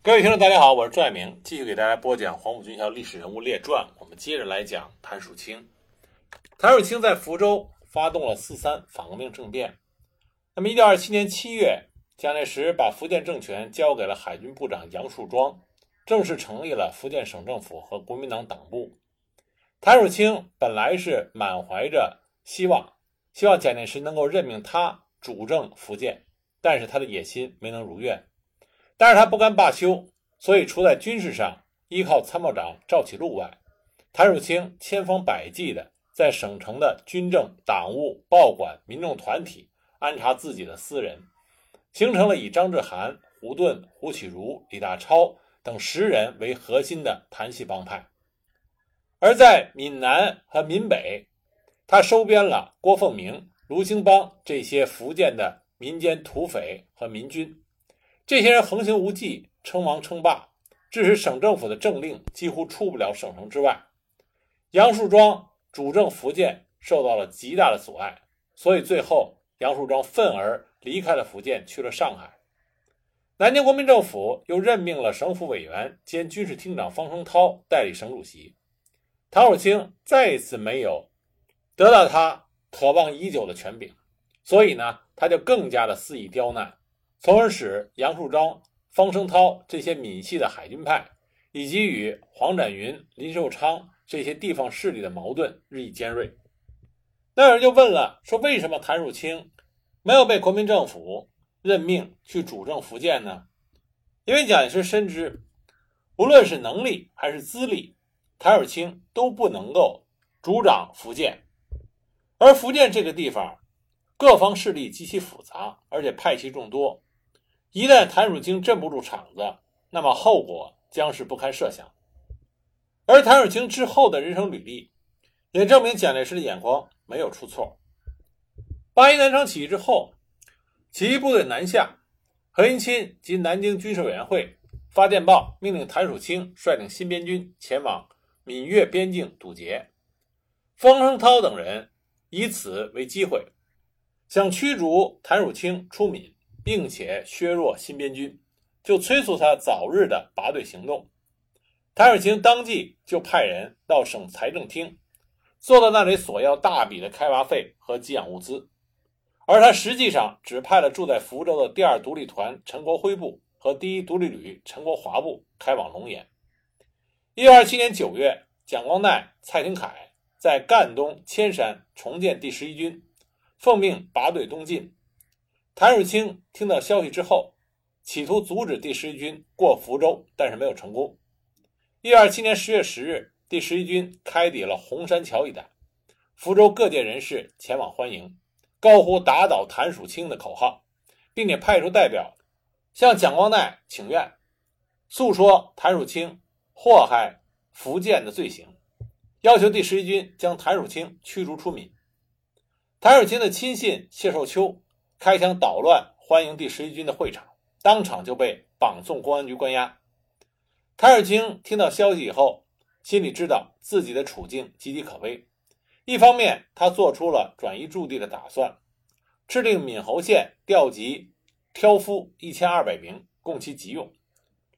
各位听众，大家好，我是朱爱明，继续给大家播讲《黄埔军校历史人物列传》。我们接着来讲谭树清。谭树清在福州发动了四三反革命政变。那么，一九二七年七月，蒋介石把福建政权交给了海军部长杨树庄，正式成立了福建省政府和国民党党部。谭树清本来是满怀着希望，希望蒋介石能够任命他主政福建，但是他的野心没能如愿。但是他不甘罢休，所以除在军事上依靠参谋长赵启禄外，谭曙清千方百计地在省城的军政、党务、报馆、民众团体安插自己的私人，形成了以张志涵、胡顿、胡启儒、李大钊等十人为核心的谭系帮派。而在闽南和闽北，他收编了郭凤鸣、卢兴邦这些福建的民间土匪和民军。这些人横行无忌，称王称霸，致使省政府的政令几乎出不了省城之外。杨树庄主政福建受到了极大的阻碍，所以最后杨树庄愤而离开了福建，去了上海。南京国民政府又任命了省府委员兼军事厅长方声涛代理省主席。唐汝清再一次没有得到他渴望已久的权柄，所以呢，他就更加的肆意刁难。从而使杨树庄、方声涛这些闽系的海军派，以及与黄展云、林寿昌这些地方势力的矛盾日益尖锐。那有人就问了：说为什么谭汝清没有被国民政府任命去主政福建呢？因为蒋介石深知，无论是能力还是资历，谭汝清都不能够主掌福建，而福建这个地方，各方势力极其复杂，而且派系众多。一旦谭汝清镇不住场子，那么后果将是不堪设想。而谭汝清之后的人生履历，也证明蒋介石的眼光没有出错。八一南昌起义之后，起义部队南下，何应钦及南京军事委员会发电报，命令谭汝清率领新编军前往闽粤边境堵截。方声涛等人以此为机会，想驱逐谭汝清出闽。并且削弱新编军，就催促他早日的拔队行动。谭汝清当即就派人到省财政厅，坐在那里索要大笔的开挖费和给养物资。而他实际上只派了住在福州的第二独立团陈国辉部和第一独立旅陈国华部开往龙岩。一九二七年九月，蒋光鼐、蔡廷锴在赣东千山重建第十一军，奉命拔队东进。谭汝清听到消息之后，企图阻止第十一军过福州，但是没有成功。一九二七年十月十日，第十一军开抵了红山桥一带，福州各界人士前往欢迎，高呼“打倒谭曙清”的口号，并且派出代表向蒋光鼐请愿，诉说谭曙清祸害福建的罪行，要求第十一军将谭曙清驱逐出闽。谭曙清的亲信谢寿秋。开枪捣乱，欢迎第十一军的会场，当场就被绑送公安局关押。谭尔清听到消息以后，心里知道自己的处境岌岌可危。一方面，他做出了转移驻地的打算，制定闽侯县调集挑夫一千二百名，供其急用；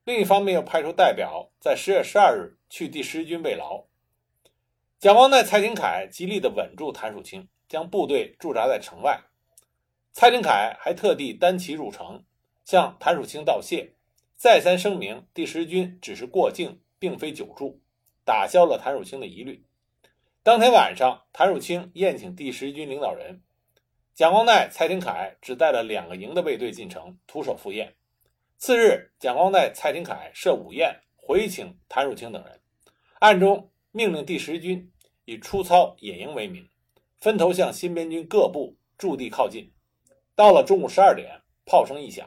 另一方面，又派出代表在十月十二日去第十一军慰劳。蒋光鼐、蔡廷锴极力地稳住谭曙清，将部队驻扎在城外。蔡廷锴还特地单骑入城，向谭汝清道谢，再三声明第十军只是过境，并非久驻，打消了谭汝清的疑虑。当天晚上，谭汝清宴请第十军领导人，蒋光鼐、蔡廷锴只带了两个营的卫队进城，徒手赴宴。次日，蒋光鼐、蔡廷锴设午宴回请谭汝清等人，暗中命令第十军以出操野营为名，分头向新编军各部驻地靠近。到了中午十二点，炮声一响，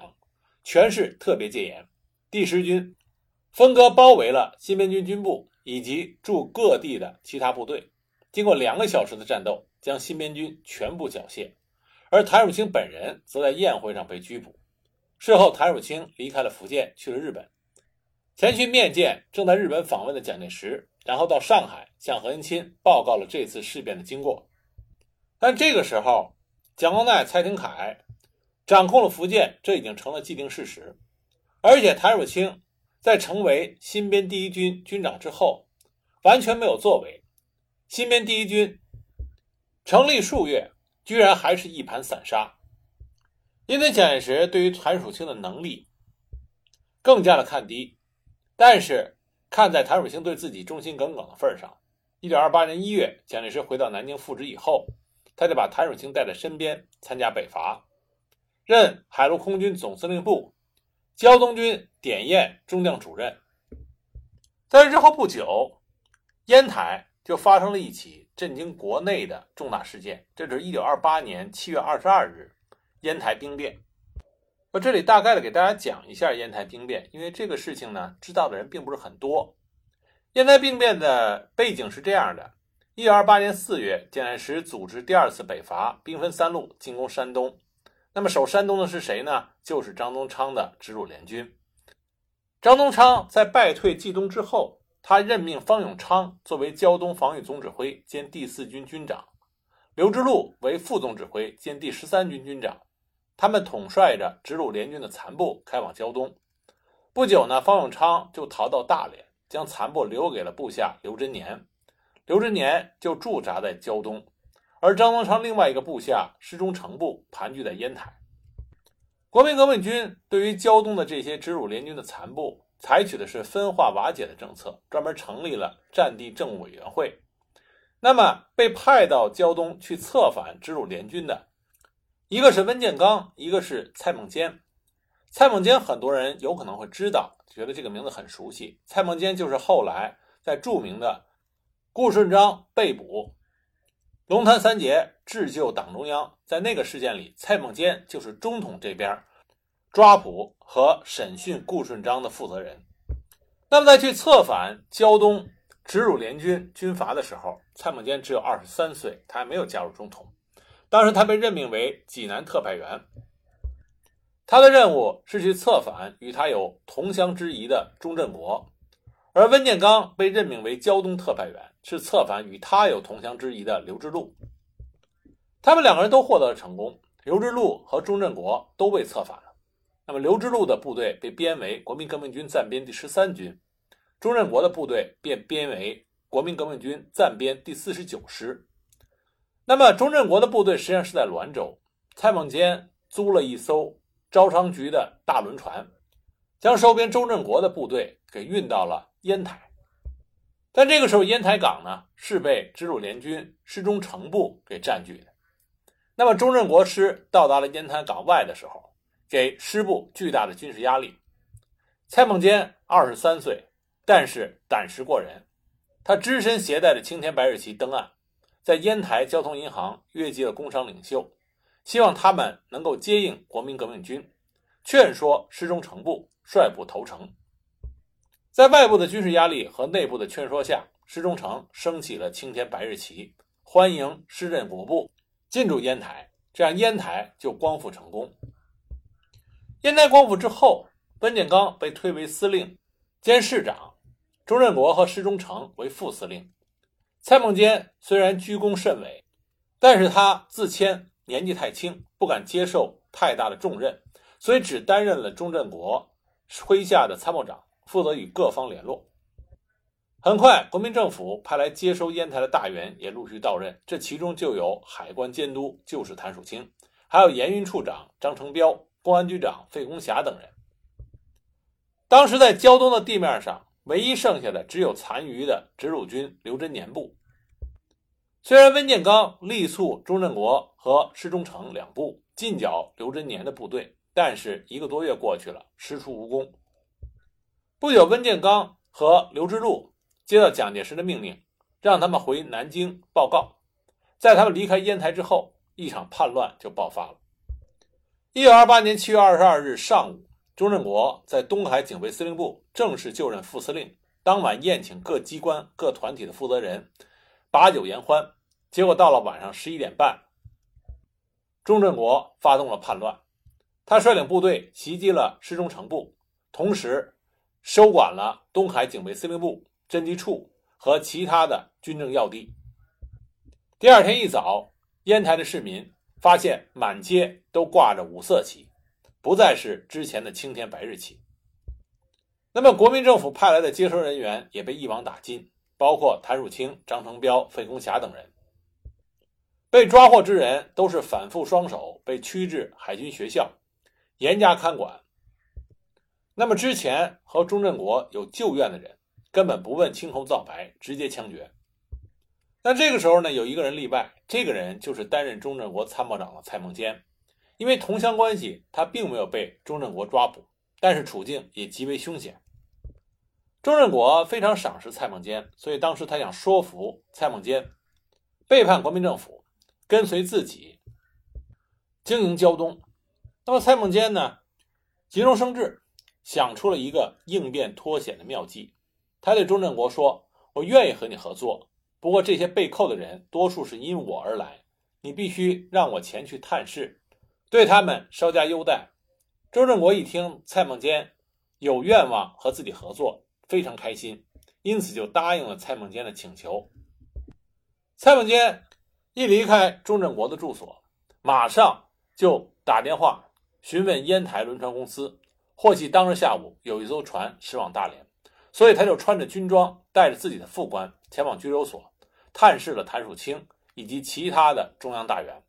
全市特别戒严。第十军分割包围了新编军军部以及驻各地的其他部队。经过两个小时的战斗，将新编军全部缴械。而谭汝清本人则在宴会上被拘捕。事后，谭汝清离开了福建，去了日本，前去面见正在日本访问的蒋介石，然后到上海向何应钦报告了这次事变的经过。但这个时候，蒋光鼐、蔡廷锴掌控了福建，这已经成了既定事实。而且谭汝清在成为新编第一军军长之后，完全没有作为。新编第一军成立数月，居然还是一盘散沙。因此，蒋介石对于谭汝清的能力更加的看低。但是，看在谭汝清对自己忠心耿耿的份上，一九二八年一月，蒋介石回到南京复职以后，他就把谭汝清带在身边参加北伐，任海陆空军总司令部胶东军点验中将主任。在这之后不久，烟台就发生了一起震惊国内的重大事件，这是一九二八年七月二十二日，烟台兵变。我这里大概的给大家讲一下烟台兵变，因为这个事情呢，知道的人并不是很多。烟台兵变的背景是这样的：一九二八年四月，蒋介石组织第二次北伐，兵分三路进攻山东。那么守山东的是谁呢？就是张宗昌的直属联军。张宗昌在败退冀东之后，他任命方永昌作为胶东防御总指挥兼第四军军长，刘之禄为副总指挥兼第十三军军长。他们统帅着直鲁联军的残部开往胶东。不久呢，方永昌就逃到大连，将残部留给了部下刘真年。刘真年就驻扎在胶东，而张宗昌另外一个部下施中诚部盘踞在烟台。国民革命军对于胶东的这些直鲁联军的残部，采取的是分化瓦解的政策，专门成立了战地政务委员会。那么被派到胶东去策反直鲁联军的。一个是温建刚，一个是蔡孟坚。蔡孟坚很多人有可能会知道，觉得这个名字很熟悉。蔡孟坚就是后来在著名的顾顺章被捕、龙潭三杰智救党中央，在那个事件里，蔡孟坚就是中统这边抓捕和审讯顾顺章的负责人。那么在去策反胶东直鲁联军军阀的时候，蔡孟坚只有二十三岁，他还没有加入中统。当时他被任命为济南特派员，他的任务是去策反与他有同乡之谊的钟振国，而温建刚被任命为胶东特派员，是策反与他有同乡之谊的刘之禄。他们两个人都获得了成功，刘之禄和钟振国都被策反了。那么刘之禄的部队被编为国民革命军暂编第十三军，钟振国的部队便编为国民革命军暂编第四十九师。那么，钟振国的部队实际上是在滦州。蔡孟坚租了一艘招商局的大轮船，将收编钟振国的部队给运到了烟台。但这个时候，烟台港呢是被直鲁联军师中城部给占据的。那么，钟振国师到达了烟台港外的时候，给师部巨大的军事压力。蔡孟坚二十三岁，但是胆识过人，他只身携带着青天白日旗登岸。在烟台交通银行约集了工商领袖，希望他们能够接应国民革命军，劝说师中城部率部投诚。在外部的军事压力和内部的劝说下，施中诚升起了青天白日旗，欢迎师任国部进驻烟台，这样烟台就光复成功。烟台光复之后，温建刚被推为司令兼市长，钟振国和施中诚为副司令。蔡孟坚虽然居功甚伟，但是他自谦年纪太轻，不敢接受太大的重任，所以只担任了钟振国麾下的参谋长，负责与各方联络。很快，国民政府派来接收烟台的大员也陆续到任，这其中就有海关监督就是谭树清，还有盐运处长张成彪、公安局长费公霞等人。当时在胶东的地面上。唯一剩下的只有残余的直鲁军刘真年部。虽然温建刚力促钟振国和施中诚两部进剿刘真年的部队，但是一个多月过去了，师出无功。不久，温建刚和刘之禄接到蒋介石的命令，让他们回南京报告。在他们离开烟台之后，一场叛乱就爆发了。一九二八年七月二十二日上午。钟振国在东海警备司令部正式就任副司令，当晚宴请各机关、各团体的负责人，把酒言欢。结果到了晚上十一点半，钟振国发动了叛乱，他率领部队袭击了师中城部，同时收管了东海警备司令部、侦缉处和其他的军政要地。第二天一早，烟台的市民发现满街都挂着五色旗。不再是之前的青天白日旗。那么，国民政府派来的接收人员也被一网打尽，包括谭树清、张成彪、费公霞等人。被抓获之人都是反复双手，被驱至海军学校，严加看管。那么，之前和钟振国有旧怨的人，根本不问青红皂白，直接枪决。但这个时候呢，有一个人例外，这个人就是担任钟振国参谋长的蔡孟坚。因为同乡关系，他并没有被钟振国抓捕，但是处境也极为凶险。钟振国非常赏识蔡孟坚，所以当时他想说服蔡孟坚背叛国民政府，跟随自己经营胶东。那么蔡孟坚呢，急中生智，想出了一个应变脱险的妙计。他对钟振国说：“我愿意和你合作，不过这些被扣的人多数是因我而来，你必须让我前去探视，对他们稍加优待。”钟振国一听蔡孟坚有愿望和自己合作。非常开心，因此就答应了蔡孟坚的请求。蔡孟坚一离开钟振国的住所，马上就打电话询问烟台轮船公司，获悉当日下午有一艘船驶往大连，所以他就穿着军装，带着自己的副官前往拘留所探视了谭树清以及其他的中央大员。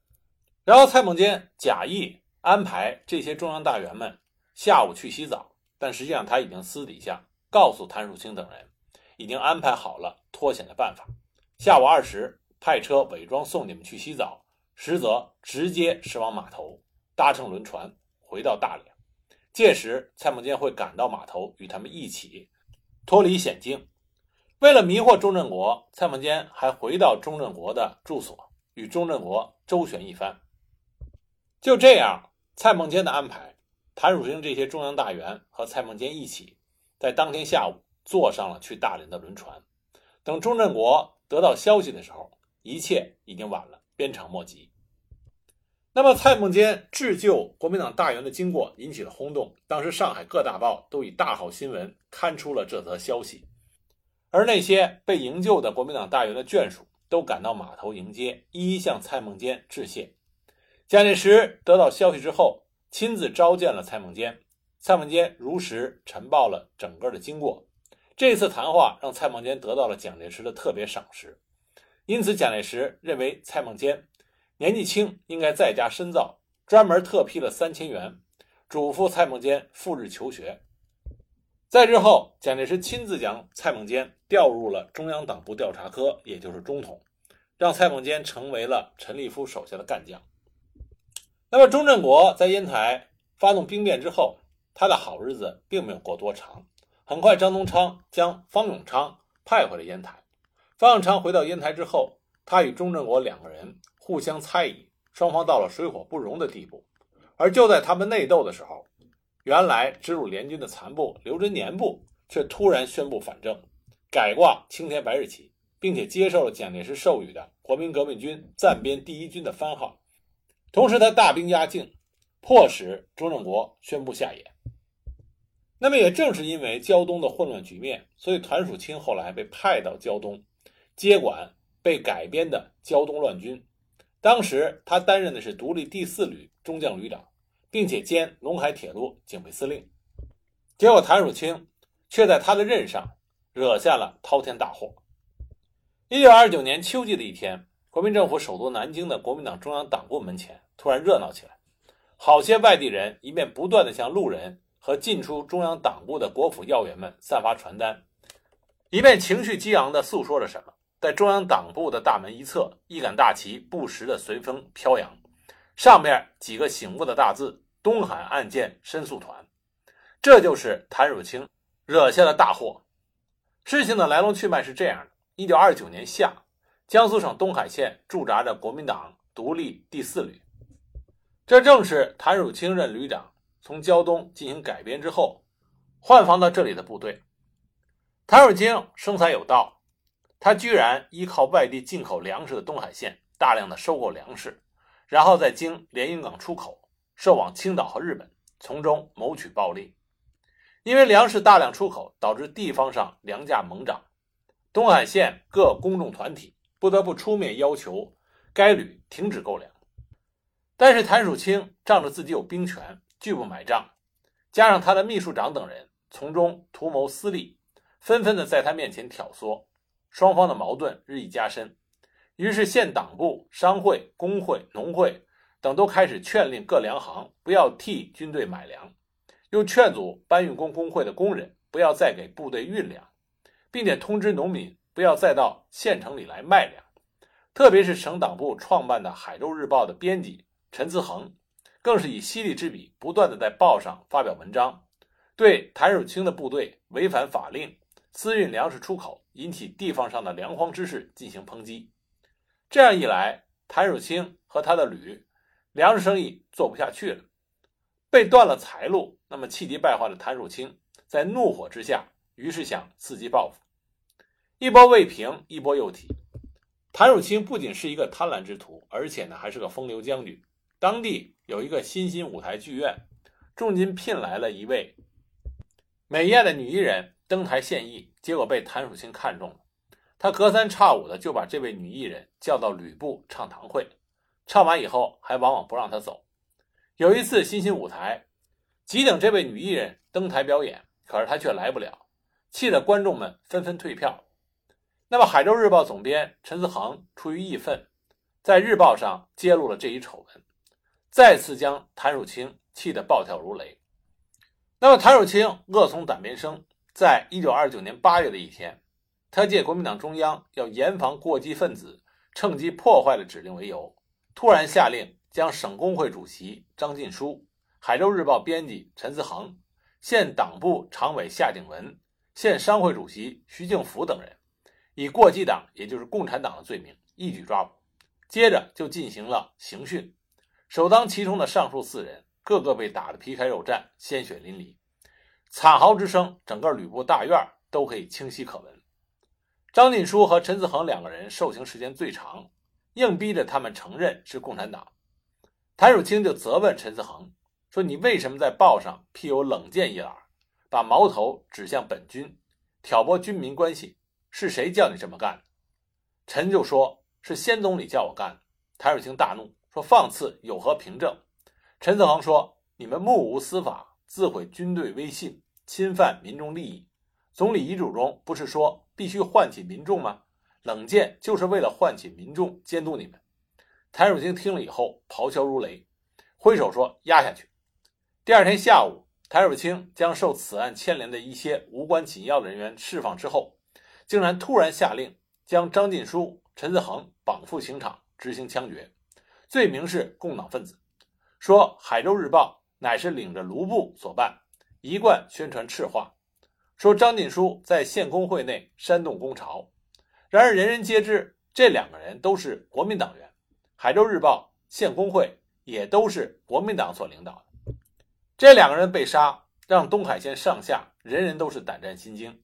然后蔡孟坚假意安排这些中央大员们下午去洗澡，但实际上他已经私底下。告诉谭树清等人，已经安排好了脱险的办法。下午二时，派车伪装送你们去洗澡，实则直接驶往码头，搭乘轮船回到大连。届时，蔡孟坚会赶到码头，与他们一起脱离险境。为了迷惑钟振国，蔡孟坚还回到钟振国的住所，与钟振国周旋一番。就这样，蔡孟坚的安排，谭汝清这些中央大员和蔡孟坚一起。在当天下午，坐上了去大连的轮船。等钟振国得到消息的时候，一切已经晚了，鞭长莫及。那么，蔡孟坚智救国民党大员的经过引起了轰动。当时，上海各大报都以大号新闻刊出了这则消息。而那些被营救的国民党大员的眷属都赶到码头迎接，一一向蔡孟坚致谢。蒋介石得到消息之后，亲自召见了蔡孟坚。蔡孟坚如实陈报了整个的经过。这次谈话让蔡孟坚得到了蒋介石的特别赏识，因此蒋介石认为蔡孟坚年纪轻，应该在家深造，专门特批了三千元，嘱咐蔡孟坚赴日求学。在之后，蒋介石亲自将蔡孟坚调入了中央党部调查科，也就是中统，让蔡孟坚成为了陈立夫手下的干将。那么，钟振国在烟台发动兵变之后。他的好日子并没有过多长，很快张宗昌将方永昌派回了烟台。方永昌回到烟台之后，他与钟振国两个人互相猜疑，双方到了水火不容的地步。而就在他们内斗的时候，原来直入联军的残部刘贞年部却突然宣布反正，改挂青天白日旗，并且接受了蒋介石授予的国民革命军暂编第一军的番号。同时，他大兵压境，迫使朱振国宣布下野。那么也正是因为胶东的混乱局面，所以谭树清后来被派到胶东，接管被改编的胶东乱军。当时他担任的是独立第四旅中将旅长，并且兼陇海铁路警备司令。结果谭汝清却在他的任上惹下了滔天大祸。一九二九年秋季的一天，国民政府首都南京的国民党中央党部门前突然热闹起来，好些外地人一面不断地向路人。和进出中央党部的国府要员们散发传单，一面情绪激昂地诉说着什么。在中央党部的大门一侧，一杆大旗不时地随风飘扬，上面几个醒目的大字：“东海案件申诉团。”这就是谭汝清惹下的大祸。事情的来龙去脉是这样的：一九二九年夏，江苏省东海县驻扎着国民党独立第四旅，这正是谭汝清任旅长。从胶东进行改编之后，换防到这里的部队，谭汝清生财有道，他居然依靠外地进口粮食的东海县，大量的收购粮食，然后再经连云港出口，售往青岛和日本，从中谋取暴利。因为粮食大量出口，导致地方上粮价猛涨，东海县各公众团体不得不出面要求该旅停止购粮。但是谭曙清仗着自己有兵权。拒不买账，加上他的秘书长等人从中图谋私利，纷纷的在他面前挑唆，双方的矛盾日益加深。于是县党部、商会、工会、农会等都开始劝令各粮行不要替军队买粮，又劝阻搬运工工会的工人不要再给部队运粮，并且通知农民不要再到县城里来卖粮。特别是省党部创办的《海州日报》的编辑陈自恒，更是以犀利之笔，不断的在报上发表文章，对谭汝清的部队违反法令、私运粮食出口，引起地方上的粮荒之势进行抨击。这样一来，谭汝清和他的旅粮食生意做不下去了，被断了财路。那么气急败坏的谭汝清在怒火之下，于是想伺机报复。一波未平，一波又起。谭汝清不仅是一个贪婪之徒，而且呢还是个风流将军。当地有一个新兴舞台剧院，重金聘来了一位美艳的女艺人登台献艺，结果被谭汝清看中了。他隔三差五的就把这位女艺人叫到吕布唱堂会，唱完以后还往往不让她走。有一次新兴舞台，急等这位女艺人登台表演，可是她却来不了，气得观众们纷纷退票。那么，《海州日报》总编陈思恒出于义愤，在日报上揭露了这一丑闻，再次将谭汝清气得暴跳如雷。那么，谭汝清恶从胆边生，在一九二九年八月的一天，他借国民党中央要严防过激分子趁机破坏的指令为由，突然下令将省工会主席张晋书、《海州日报》编辑陈思恒、县党部常委夏鼎文、县商会主席徐敬福等人。以过激党，也就是共产党的罪名一举抓捕，接着就进行了刑讯。首当其冲的上述四人，个个被打得皮开肉绽，鲜血淋漓，惨嚎之声，整个吕布大院都可以清晰可闻。张晋书和陈子恒两个人受刑时间最长，硬逼着他们承认是共产党。谭汝清就责问陈子恒说：“你为什么在报上辟有冷箭一栏，把矛头指向本军，挑拨军民关系？”是谁叫你这么干？陈就说：“是先总理叫我干。”谭汝清大怒，说：“放肆，有何凭证？”陈子恒说：“你们目无司法，自毁军队威信，侵犯民众利益。总理遗嘱中不是说必须唤起民众吗？冷箭就是为了唤起民众监督你们。”谭汝清听了以后，咆哮如雷，挥手说：“压下去。”第二天下午，谭汝清将受此案牵连的一些无关紧要的人员释放之后。竟然突然下令将张晋书、陈子恒绑赴刑场执行枪决，罪名是共党分子。说《海州日报》乃是领着卢布所办，一贯宣传赤话。说张晋书在县工会内煽动工潮。然而人人皆知，这两个人都是国民党员，《海州日报》、县工会也都是国民党所领导的。这两个人被杀，让东海县上下人人都是胆战心惊。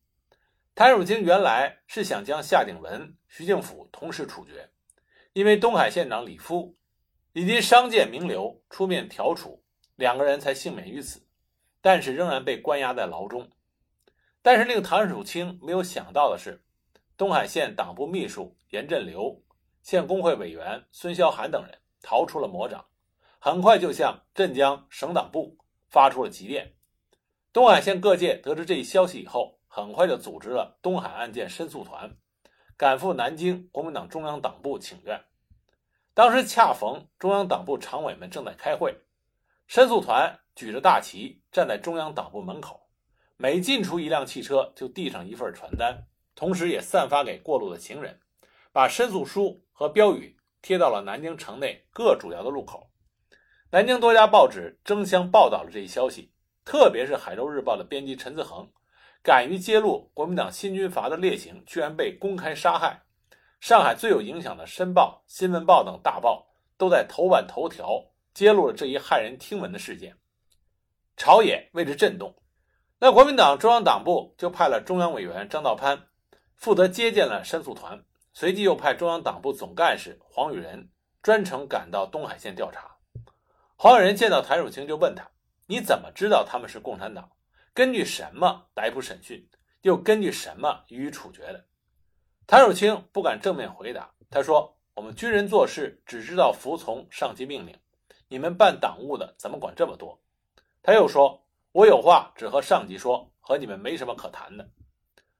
谭汝清原来是想将夏鼎文、徐敬甫同时处决，因为东海县长李夫以及商界名流出面调处，两个人才幸免于此，但是仍然被关押在牢中。但是令谭汝清没有想到的是，东海县党部秘书严振流、县工会委员孙霄涵等人逃出了魔掌，很快就向镇江省党部发出了急电。东海县各界得知这一消息以后。很快就组织了东海案件申诉团，赶赴南京国民党中央党部请愿。当时恰逢中央党部常委们正在开会，申诉团举着大旗站在中央党部门口，每进出一辆汽车就递上一份传单，同时也散发给过路的行人，把申诉书和标语贴到了南京城内各主要的路口。南京多家报纸争相报道了这一消息，特别是《海州日报》的编辑陈子恒。敢于揭露国民党新军阀的劣行，居然被公开杀害。上海最有影响的《申报》《新闻报》等大报都在头版头条揭露了这一骇人听闻的事件，朝野为之震动。那国民党中央党部就派了中央委员张道藩负责接见了申诉团，随即又派中央党部总干事黄宇仁专程赶到东海县调查。黄宇仁见到谭汝清就问他：“你怎么知道他们是共产党？”根据什么逮捕审讯，又根据什么予以处决的？谭汝清不敢正面回答。他说：“我们军人做事只知道服从上级命令，你们办党务的怎么管这么多？”他又说：“我有话只和上级说，和你们没什么可谈的。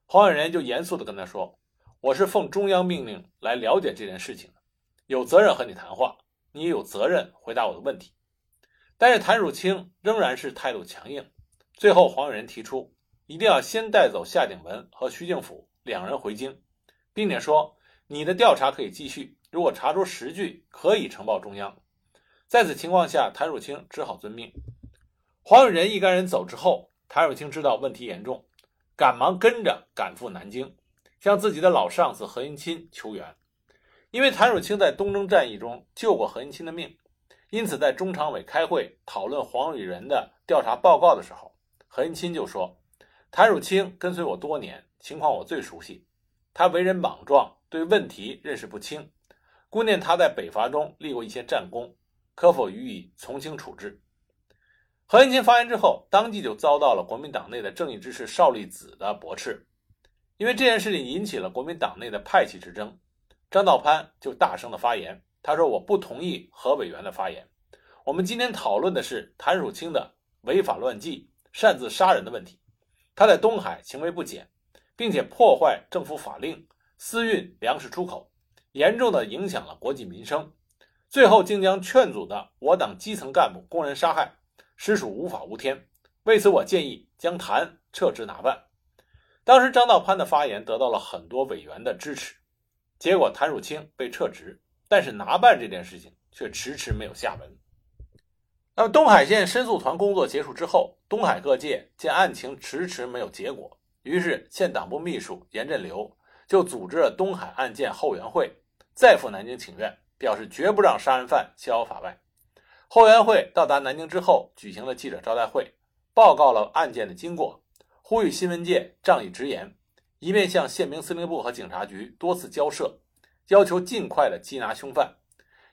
黄永仁就严肃地跟他说：“我是奉中央命令来了解这件事情的，有责任和你谈话，你也有责任回答我的问题。”但是谭汝清仍然是态度强硬。最后，黄永仁提出一定要先带走夏鼎文和徐敬甫两人回京，并且说：“你的调查可以继续，如果查出实据，可以呈报中央。”在此情况下，谭汝清只好遵命。黄永仁一干人走之后，谭汝清知道问题严重，赶忙跟着赶赴南京，向自己的老上司何应钦求援。因为谭汝清在东征战役中救过何应钦的命，因此在中常委开会讨论黄永仁的调查报告的时候，何应钦就说：“谭汝清跟随我多年，情况我最熟悉。他为人莽撞，对问题认识不清，姑念他在北伐中立过一些战功。”可否予以从轻处置？何应钦发言之后，当即就遭到了国民党内的正义之士邵力子的驳斥，因为这件事情引起了国民党内的派系之争。张道藩就大声的发言，他说：“我不同意何委员的发言。我们今天讨论的是谭汝清的违法乱纪、擅自杀人的问题。他在东海行为不检，并且破坏政府法令，私运粮食出口，严重的影响了国计民生。”最后竟将劝阻的我党基层干部公然杀害，实属无法无天。为此，我建议将谭撤职拿办。当时张道藩的发言得到了很多委员的支持，结果谭汝清被撤职，但是拿办这件事情却迟迟没有下文。那么东海县申诉团工作结束之后，东海各界见案情迟迟没有结果，于是县党部秘书严振流就组织了东海案件后援会，再赴南京请愿。表示绝不让杀人犯逍遥法外。后援会到达南京之后，举行了记者招待会，报告了案件的经过，呼吁新闻界仗义直言，一面向宪兵司令部和警察局多次交涉，要求尽快的缉拿凶犯，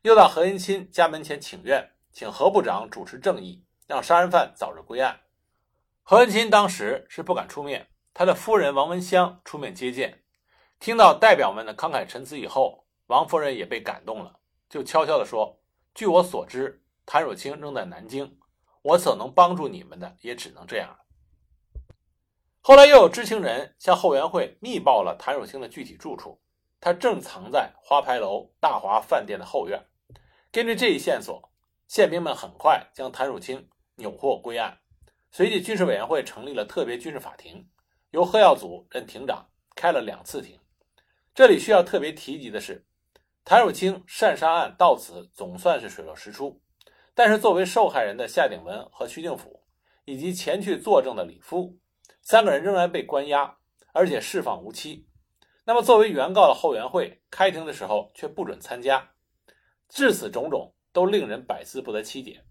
又到何应钦家门前请愿，请何部长主持正义，让杀人犯早日归案。何应钦当时是不敢出面，他的夫人王文香出面接见，听到代表们的慷慨陈词以后。王夫人也被感动了，就悄悄地说：“据我所知，谭汝清仍在南京，我所能帮助你们的也只能这样了。”后来又有知情人向后援会密报了谭汝清的具体住处，他正藏在花牌楼大华饭店的后院。根据这一线索，宪兵们很快将谭汝清扭获归案。随即，军事委员会成立了特别军事法庭，由贺耀祖任庭长，开了两次庭。这里需要特别提及的是。谭汝清擅杀案到此总算是水落石出，但是作为受害人的夏鼎文和徐敬甫，以及前去作证的李夫，三个人仍然被关押，而且释放无期。那么，作为原告的后援会开庭的时候却不准参加，至此种种都令人百思不得其解。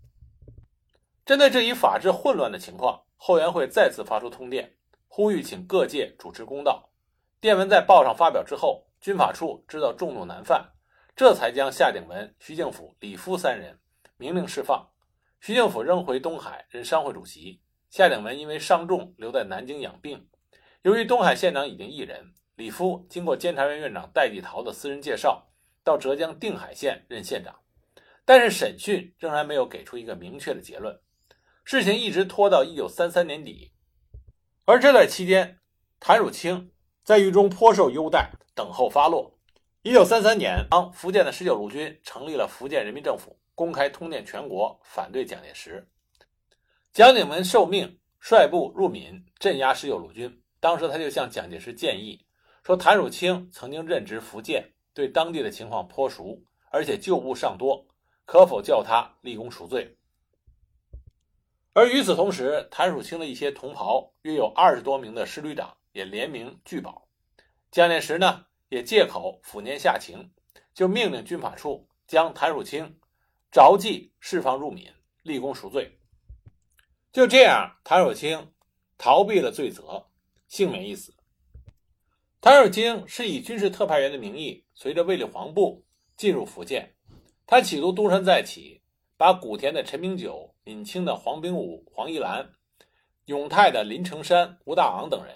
针对这一法治混乱的情况，后援会再次发出通电，呼吁请各界主持公道。电文在报上发表之后，军法处知道众怒难犯。这才将夏鼎文、徐敬甫、李夫三人明令释放。徐庆甫仍回东海任商会主席。夏鼎文因为伤重留在南京养病。由于东海县长已经一人，李夫经过监察院院长戴季陶的私人介绍，到浙江定海县任县长。但是审讯仍然没有给出一个明确的结论。事情一直拖到一九三三年底。而这段期间，谭汝清在狱中颇受优待，等候发落。一九三三年，当福建的十九路军成立了福建人民政府，公开通电全国反对蒋介石。蒋鼎文受命率部入闽镇压十九路军。当时他就向蒋介石建议说：“谭汝清曾经任职福建，对当地的情况颇熟，而且旧部尚多，可否叫他立功赎罪？”而与此同时，谭汝清的一些同袍，约有二十多名的师旅长，也联名拒保。蒋介石呢？也借口抚年下情，就命令军法处将谭汝清着即释放入闽，立功赎罪。就这样，谭汝清逃避了罪责，幸免一死。谭汝清是以军事特派员的名义，随着卫立煌部进入福建。他企图东山再起，把古田的陈明九、闽清的黄炳武、黄一兰、永泰的林成山、吴大昂等人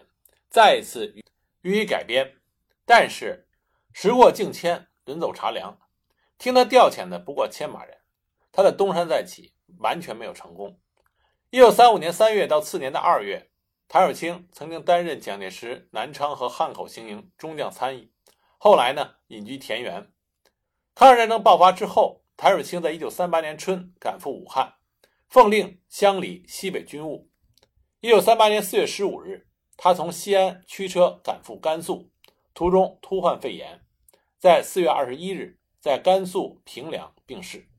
再一次予以改编。但是，时过境迁，人走茶凉，听他调遣的不过千把人，他的东山再起完全没有成功。一九三五年三月到次年的二月，谭友清曾经担任蒋介石南昌和汉口行营中将参议，后来呢隐居田园。抗日战争爆发之后，谭友清在一九三八年春赶赴武汉，奉令乡里西北军务。一九三八年四月十五日，他从西安驱车赶赴甘肃，途中突患肺炎，在四月二十一日在甘肃平凉病逝。